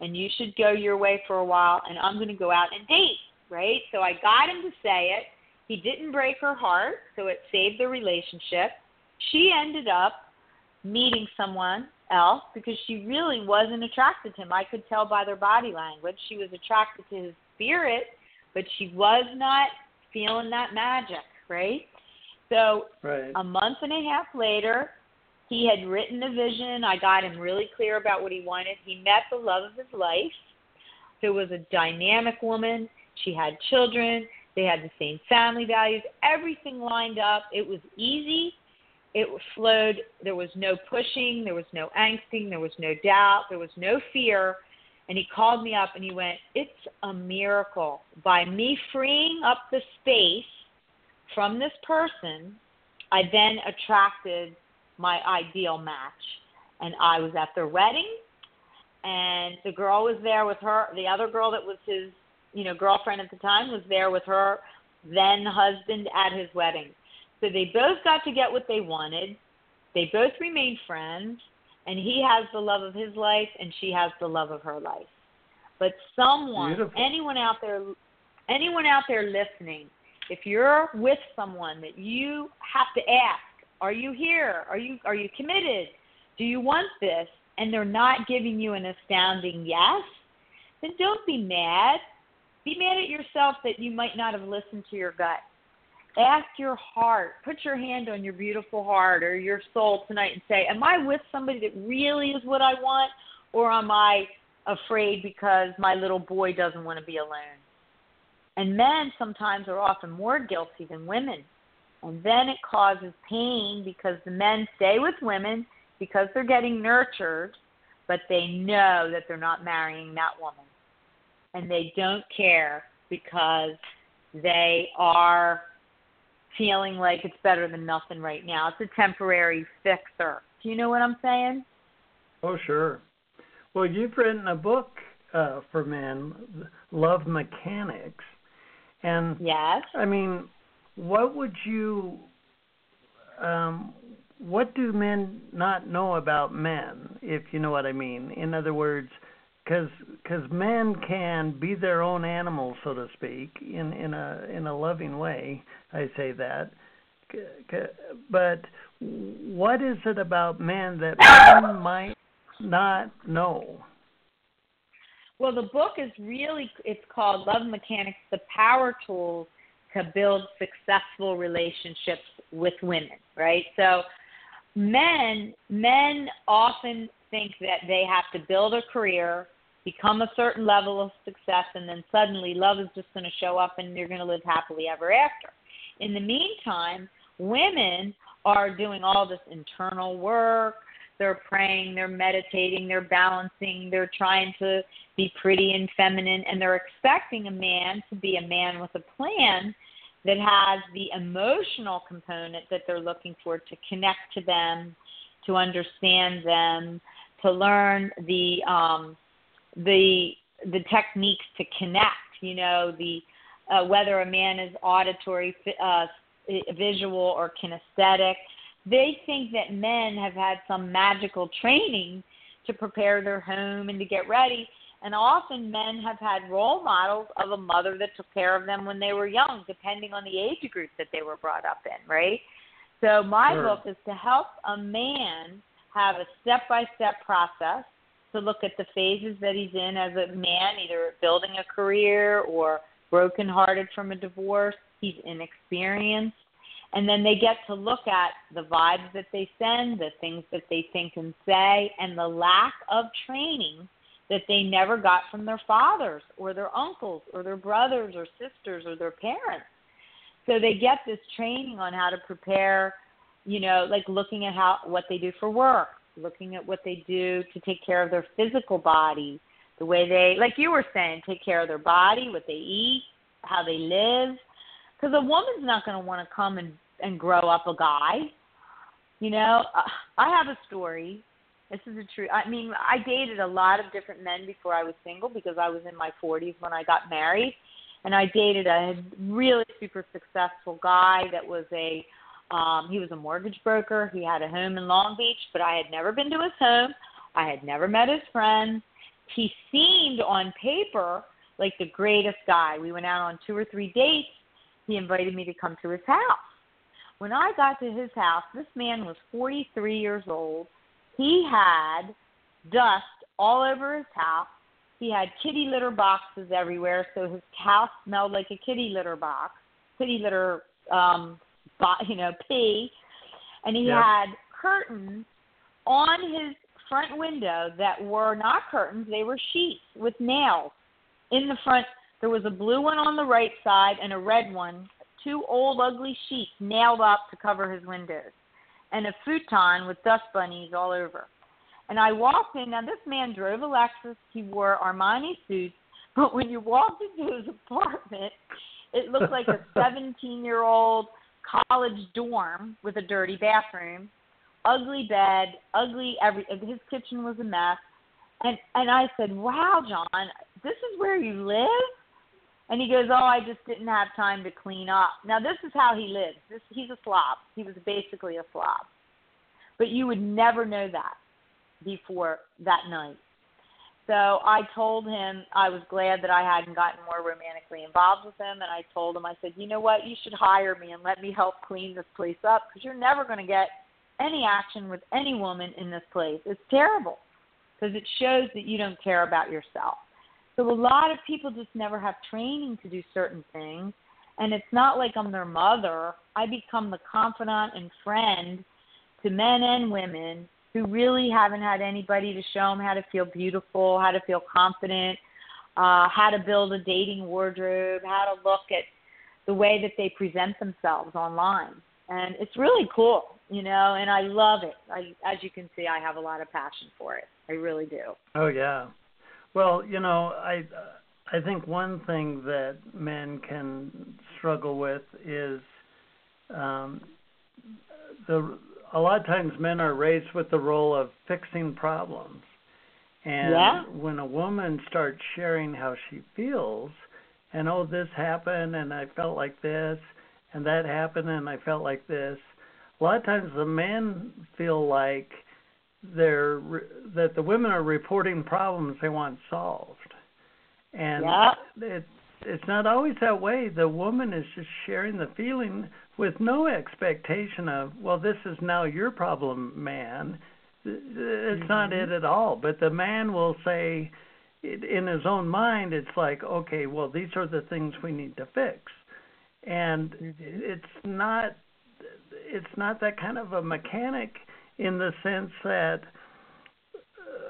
and you should go your way for a while, and I'm going to go out and date, right? So I got him to say it. He didn't break her heart, so it saved the relationship. She ended up meeting someone else because she really wasn't attracted to him. I could tell by their body language. She was attracted to his spirit, but she was not feeling that magic, right? So right. a month and a half later, he had written a vision. I got him really clear about what he wanted. He met the love of his life. There was a dynamic woman. She had children. They had the same family values. Everything lined up. It was easy it flowed. There was no pushing, there was no angsting, there was no doubt, there was no fear. And he called me up and he went, It's a miracle. By me freeing up the space from this person, I then attracted my ideal match. And I was at their wedding, and the girl was there with her. The other girl that was his, you know, girlfriend at the time was there with her then husband at his wedding. So they both got to get what they wanted. They both remained friends, and he has the love of his life, and she has the love of her life. But someone, Beautiful. anyone out there, anyone out there listening, if you're with someone that you have to ask, are you here? Are you are you committed? Do you want this? And they're not giving you an astounding yes, then don't be mad. Be mad at yourself that you might not have listened to your gut ask your heart, put your hand on your beautiful heart or your soul tonight and say, Am I with somebody that really is what I want, or am I afraid because my little boy doesn't want to be alone? And men sometimes are often more guilty than women. And then it causes pain because the men stay with women because they're getting nurtured, but they know that they're not marrying that woman. And they don't care because they are feeling like it's better than nothing right now. It's a temporary fixer. Do you know what I'm saying? Oh, sure. Well, you've written a book uh, for men, Love Mechanics. And yes. I mean, what would you um what do men not know about men, if you know what I mean? In other words, because because men can be their own animals, so to speak, in in a in a loving way. I say that, but what is it about men that men might not know? Well, the book is really it's called Love Mechanics: The Power Tools to Build Successful Relationships with Women. Right. So, men men often think that they have to build a career, become a certain level of success, and then suddenly love is just going to show up and you're going to live happily ever after. In the meantime, women are doing all this internal work. They're praying, they're meditating, they're balancing, they're trying to be pretty and feminine, and they're expecting a man to be a man with a plan that has the emotional component that they're looking for to connect to them, to understand them, to learn the um, the the techniques to connect. You know, the uh, whether a man is auditory, uh, visual, or kinesthetic. They think that men have had some magical training to prepare their home and to get ready. And often men have had role models of a mother that took care of them when they were young, depending on the age group that they were brought up in, right? So my sure. book is to help a man have a step by step process to look at the phases that he's in as a man, either building a career or brokenhearted from a divorce. He's inexperienced. And then they get to look at the vibes that they send, the things that they think and say, and the lack of training that they never got from their fathers or their uncles or their brothers or sisters or their parents. So they get this training on how to prepare you know, like looking at how what they do for work, looking at what they do to take care of their physical body, the way they, like you were saying, take care of their body, what they eat, how they live. Because a woman's not going to want to come and and grow up a guy. You know, I have a story. This is a true. I mean, I dated a lot of different men before I was single because I was in my 40s when I got married, and I dated a really super successful guy that was a um, he was a mortgage broker. He had a home in Long Beach, but I had never been to his home. I had never met his friends. He seemed on paper like the greatest guy. We went out on two or three dates. He invited me to come to his house. When I got to his house, this man was 43 years old. He had dust all over his house. He had kitty litter boxes everywhere, so his house smelled like a kitty litter box, kitty litter um you know, pee, and he yeah. had curtains on his front window that were not curtains; they were sheets with nails in the front. There was a blue one on the right side and a red one. Two old ugly sheets nailed up to cover his windows, and a futon with dust bunnies all over. And I walked in. Now this man drove a Lexus. He wore Armani suits. But when you walked into his [LAUGHS] apartment, it looked like a [LAUGHS] 17 year old college dorm with a dirty bathroom, ugly bed, ugly every. His kitchen was a mess, and and I said, "Wow, John, this is where you live." And he goes, "Oh, I just didn't have time to clean up." Now this is how he lives. This he's a slob. He was basically a slob, but you would never know that before that night. So I told him I was glad that I hadn't gotten more romantically involved with him, and I told him I said, you know what, you should hire me and let me help clean this place up because you're never going to get any action with any woman in this place. It's terrible because it shows that you don't care about yourself. So a lot of people just never have training to do certain things, and it's not like I'm their mother. I become the confidant and friend to men and women who really haven't had anybody to show them how to feel beautiful, how to feel confident, uh, how to build a dating wardrobe, how to look at the way that they present themselves online. And it's really cool, you know, and I love it. I, as you can see, I have a lot of passion for it. I really do. Oh yeah. Well, you know, I I think one thing that men can struggle with is um, the a lot of times men are raised with the role of fixing problems. And yeah. when a woman starts sharing how she feels, and oh, this happened, and I felt like this, and that happened, and I felt like this, a lot of times the men feel like they're that the women are reporting problems they want solved, and yeah. it it's not always that way. The woman is just sharing the feeling with no expectation of, well, this is now your problem, man. It's mm-hmm. not it at all. But the man will say, in his own mind, it's like, okay, well, these are the things we need to fix, and mm-hmm. it's not, it's not that kind of a mechanic in the sense that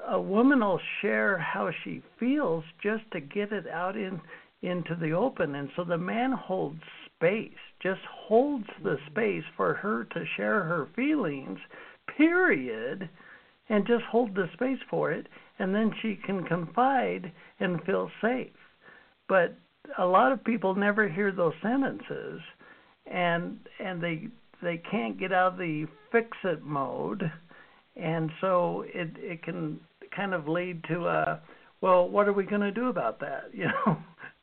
a woman will share how she feels just to get it out in into the open. And so the man holds space, just holds the space for her to share her feelings, period, and just hold the space for it. And then she can confide and feel safe. But a lot of people never hear those sentences and and they they can't get out of the fix it mode and so it it can kind of lead to a well what are we going to do about that [LAUGHS] you know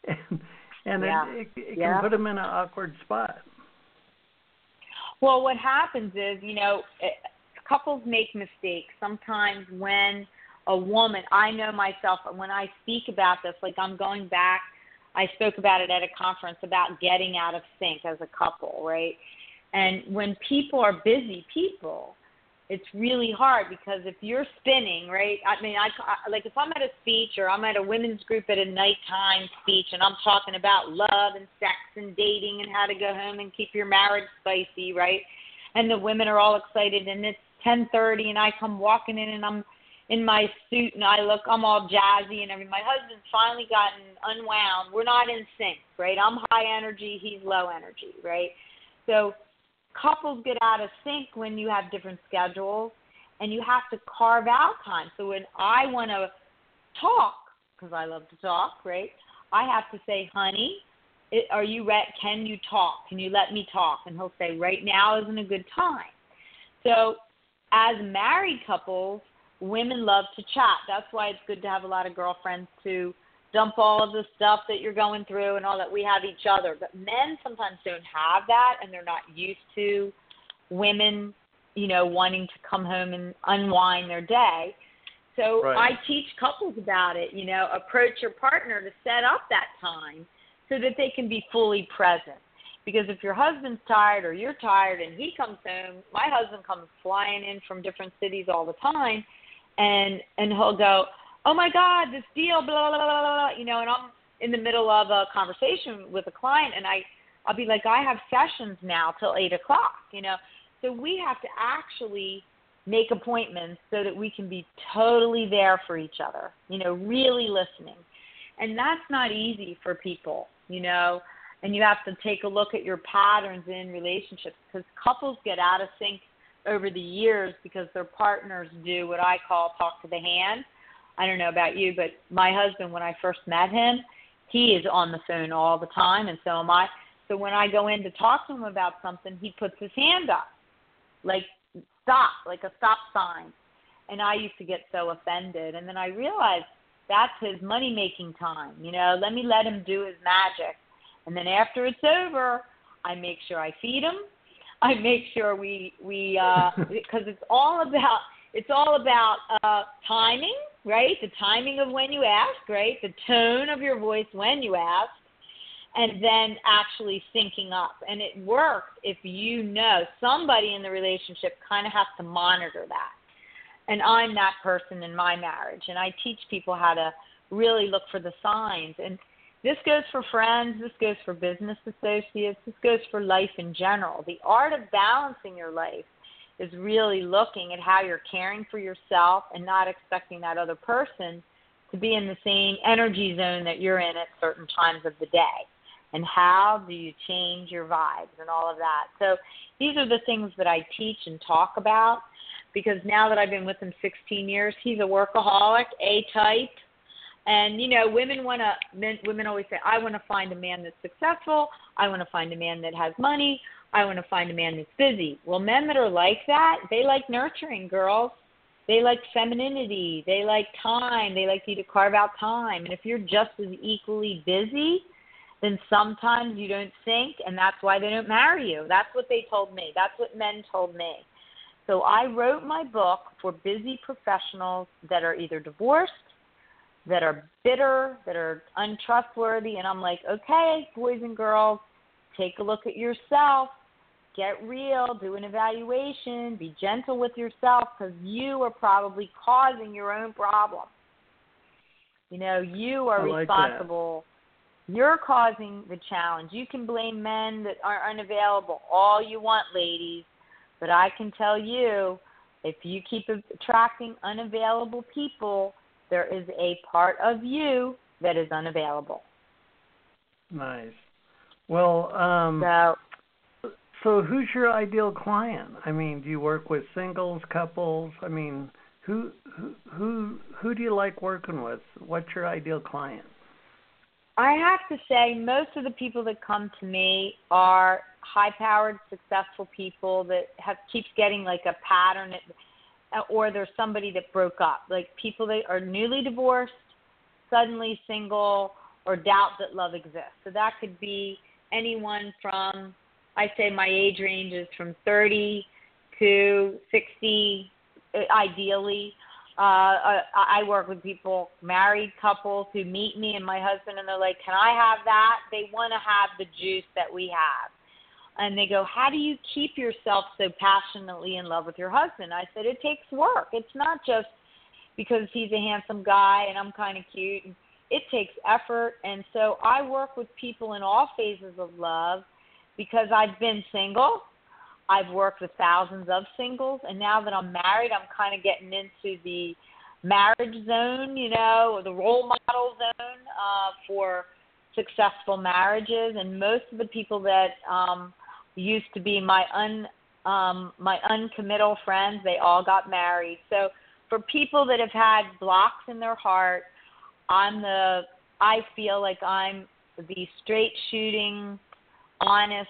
and and yeah. it, it, it yeah. can put them in an awkward spot. Well, what happens is, you know, eh, couples make mistakes sometimes when a woman. I know myself when I speak about this, like I'm going back. I spoke about it at a conference about getting out of sync as a couple, right? And when people are busy people, it's really hard because if you're spinning, right? I mean, I, I like if I'm at a speech or I'm at a women's group at a nighttime speech and I'm talking about love and sex and dating and how to go home and keep your marriage spicy, right? And the women are all excited and it's 10:30 and I come walking in and I'm in my suit and I look I'm all jazzy and everything. My husband's finally gotten unwound. We're not in sync, right? I'm high energy, he's low energy, right? So couples get out of sync when you have different schedules and you have to carve out time. So when I want to talk, because I love to talk, right? I have to say, honey, are you ready? Can you talk? Can you let me talk? And he'll say, right now isn't a good time. So as married couples, women love to chat. That's why it's good to have a lot of girlfriends to dump all of the stuff that you're going through and all that. We have each other. But men sometimes don't have that and they're not used to women, you know, wanting to come home and unwind their day. So right. I teach couples about it, you know, approach your partner to set up that time so that they can be fully present. Because if your husband's tired or you're tired and he comes home, my husband comes flying in from different cities all the time and and he'll go, "Oh my God, this deal, blah blah blah blah," you know, and I'm in the middle of a conversation with a client, and I I'll be like, "I have sessions now till eight o'clock," you know, so we have to actually make appointments so that we can be totally there for each other, you know, really listening, and that's not easy for people, you know. And you have to take a look at your patterns in relationships because couples get out of sync over the years because their partners do what I call talk to the hand. I don't know about you, but my husband, when I first met him, he is on the phone all the time, and so am I. So when I go in to talk to him about something, he puts his hand up, like stop, like a stop sign. And I used to get so offended, and then I realized that's his money making time. You know, let me let him do his magic, and then after it's over, I make sure I feed him [LAUGHS] I make sure we we uh [LAUGHS] because it's all about it's all about uh timing, right? The timing of when you ask, right? The tone of your voice when you ask, and then actually syncing up. And it works if you know somebody in the relationship kind of has to monitor that. And I'm that person in my marriage, and I teach people how to really look for the signs and this goes for friends, this goes for business associates, this goes for life in general. The art of balancing your life is really looking at how you're caring for yourself and not expecting that other person to be in the same energy zone that you're in at certain times of the day. And how do you change your vibes and all of that? So these are the things that I teach and talk about because now that I've been with him 16 years, he's a workaholic, A type and you know, women want to. Women always say, "I want to find a man that's successful. I want to find a man that has money. I want to find a man that's busy." Well, men that are like that, they like nurturing girls. They like femininity. They like time. They like you to carve out time. And if you're just as equally busy, then sometimes you don't sync, and that's why they don't marry you. That's what they told me. That's what men told me. So I wrote my book for busy professionals that are either divorced that are bitter, that are untrustworthy. And I'm like, okay, boys and girls, take a look at yourself, get real, do an evaluation, be gentle with yourself because you are probably causing your own problem. You know, you are like responsible. That. You're causing the challenge. You can blame men that are unavailable all you want, ladies. But I can tell you, if you keep attracting unavailable people, there is a part of you that is unavailable. Nice. Well, um, so, so who's your ideal client? I mean, do you work with singles, couples? I mean, who who who who do you like working with? What's your ideal client? I have to say, most of the people that come to me are high-powered, successful people that have keeps getting like a pattern. Uh, or there's somebody that broke up, like people that are newly divorced, suddenly single, or doubt that love exists. So that could be anyone from, I say my age range is from 30 to 60, uh, ideally. Uh, uh I work with people, married couples who meet me and my husband, and they're like, "Can I have that?" They want to have the juice that we have and they go, How do you keep yourself so passionately in love with your husband? I said, It takes work. It's not just because he's a handsome guy and I'm kind of cute. It takes effort. And so I work with people in all phases of love because I've been single. I've worked with thousands of singles. And now that I'm married, I'm kind of getting into the marriage zone, you know, or the role model zone uh, for successful marriages. And most of the people that, um, used to be my un um, my uncommittal friends. They all got married. So for people that have had blocks in their heart, I'm the I feel like I'm the straight shooting, honest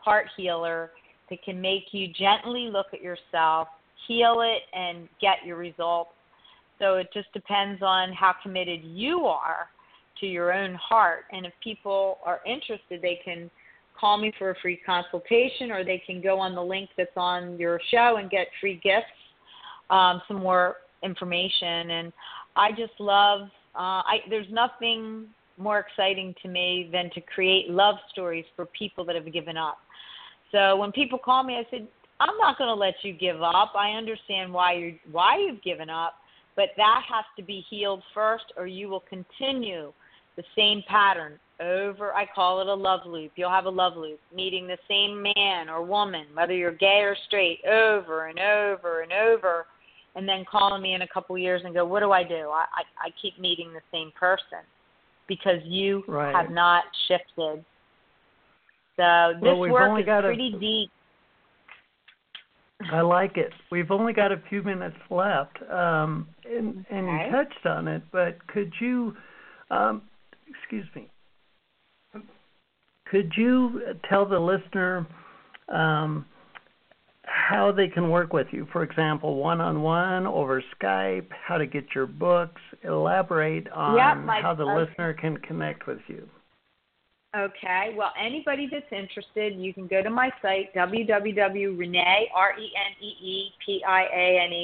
heart healer that can make you gently look at yourself, heal it, and get your results. So it just depends on how committed you are to your own heart. And if people are interested, they can call me for a free consultation or they can go on the link that's on your show and get free gifts, um, some more information. And I just love, uh, I, there's nothing more exciting to me than to create love stories for people that have given up. So when people call me, I said, I'm not going to let you give up. I understand why you why you've given up, but that has to be healed first, or you will continue the same pattern over. I call it a love loop. You'll have a love loop, meeting the same man or woman, whether you're gay or straight, over and over and over, and then calling me in a couple years and go, "What do I do? I I, I keep meeting the same person because you right. have not shifted." So this well, work is pretty a, deep. I like it. We've only got a few minutes left, um, and, and okay. you touched on it, but could you, um, excuse me, could you tell the listener um, how they can work with you? For example, one on one, over Skype, how to get your books. Elaborate on yep, my, how the okay. listener can connect with you. Okay. Well, anybody that's interested, you can go to my site, www.renee, R-E-N-E-E-P-I-A-N-E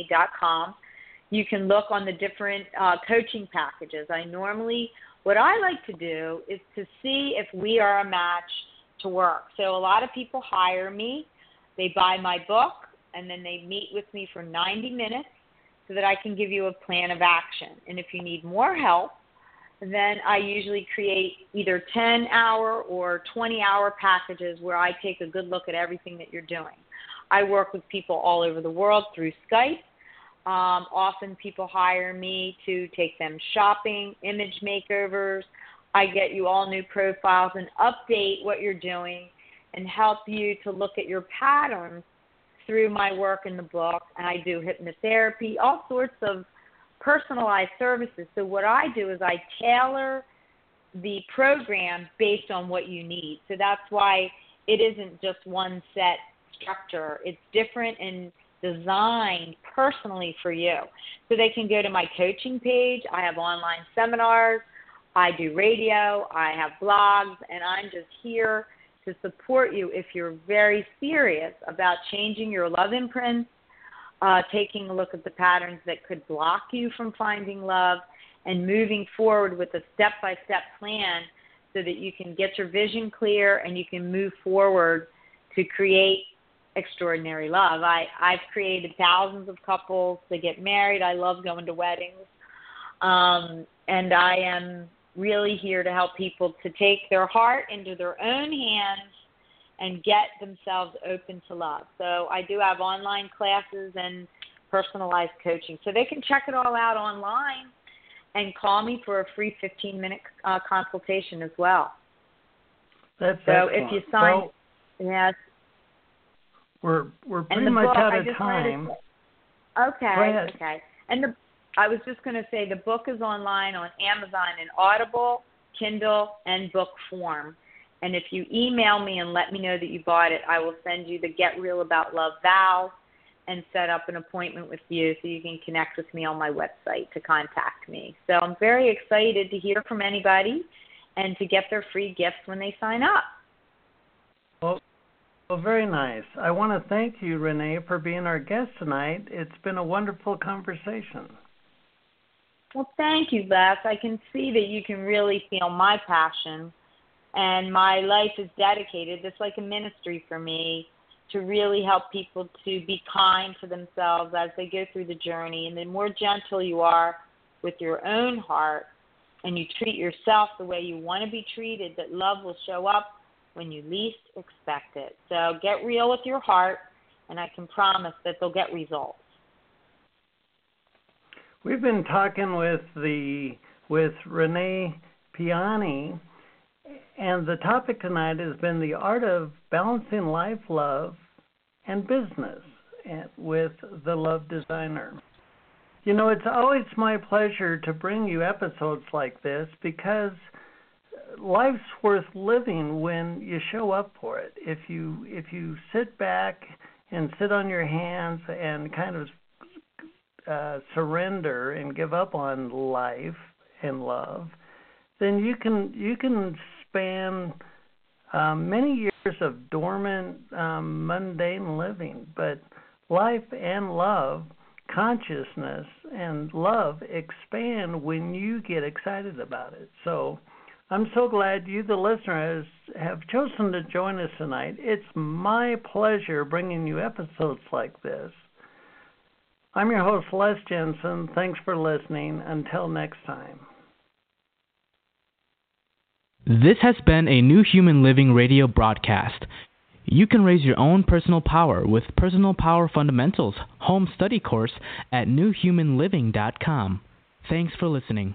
dot com. You can look on the different uh, coaching packages. I normally, what I like to do is to see if we are a match to work. So a lot of people hire me, they buy my book, and then they meet with me for 90 minutes so that I can give you a plan of action. And if you need more help, then I usually create either 10 hour or 20 hour packages where I take a good look at everything that you're doing. I work with people all over the world through Skype. Um, often people hire me to take them shopping, image makeovers. I get you all new profiles and update what you're doing and help you to look at your patterns through my work in the book. And I do hypnotherapy, all sorts of personalized services. So what I do is I tailor the program based on what you need. So that's why it isn't just one set structure. It's different and designed personally for you. So they can go to my coaching page. I have online seminars. I do radio. I have blogs. And I'm just here to support you if you're very serious about changing your love imprints uh, taking a look at the patterns that could block you from finding love, and moving forward with a step by step plan so that you can get your vision clear and you can move forward to create extraordinary love. I, I've created thousands of couples to get married. I love going to weddings. Um, and I am really here to help people to take their heart into their own hands and get themselves open to love. So I do have online classes and personalized coaching. So they can check it all out online and call me for a free 15 minute uh, consultation as well. That's so excellent. if you sign, well, yes. We're we're pretty much book, out of time. To, okay. Okay. And the I was just going to say the book is online on Amazon in Audible, Kindle, and book form. And if you email me and let me know that you bought it, I will send you the Get Real About Love vow and set up an appointment with you so you can connect with me on my website to contact me. So I'm very excited to hear from anybody and to get their free gifts when they sign up. Well, well, very nice. I want to thank you, Renee, for being our guest tonight. It's been a wonderful conversation. Well, thank you, Les. I can see that you can really feel my passion and my life is dedicated. It's like a ministry for me to really help people to be kind to themselves as they go through the journey. And the more gentle you are with your own heart and you treat yourself the way you want to be treated, that love will show up when you least expect it. So get real with your heart, and I can promise that they'll get results. We've been talking with the with Renee Piane And the topic tonight has been the art of balancing life, love, and business eh, with the love designer. You know, it's always my pleasure to bring you episodes like this because life's worth living when you show up for it. If you if you sit back and sit on your hands and kind of uh, surrender and give up on life and love, then you can you can span um, many years of dormant, um, mundane living. But life and love, consciousness and love expand when you get excited about it. So I'm so glad you, the listener, has, have chosen to join us tonight. It's my pleasure bringing you episodes like this. I'm your host, Les Jensen. Thanks for listening. Until next time. This has been a New Human Living radio broadcast. You can raise your own personal power with Personal Power Fundamentals home study course at newhumanliving.com. Thanks for listening.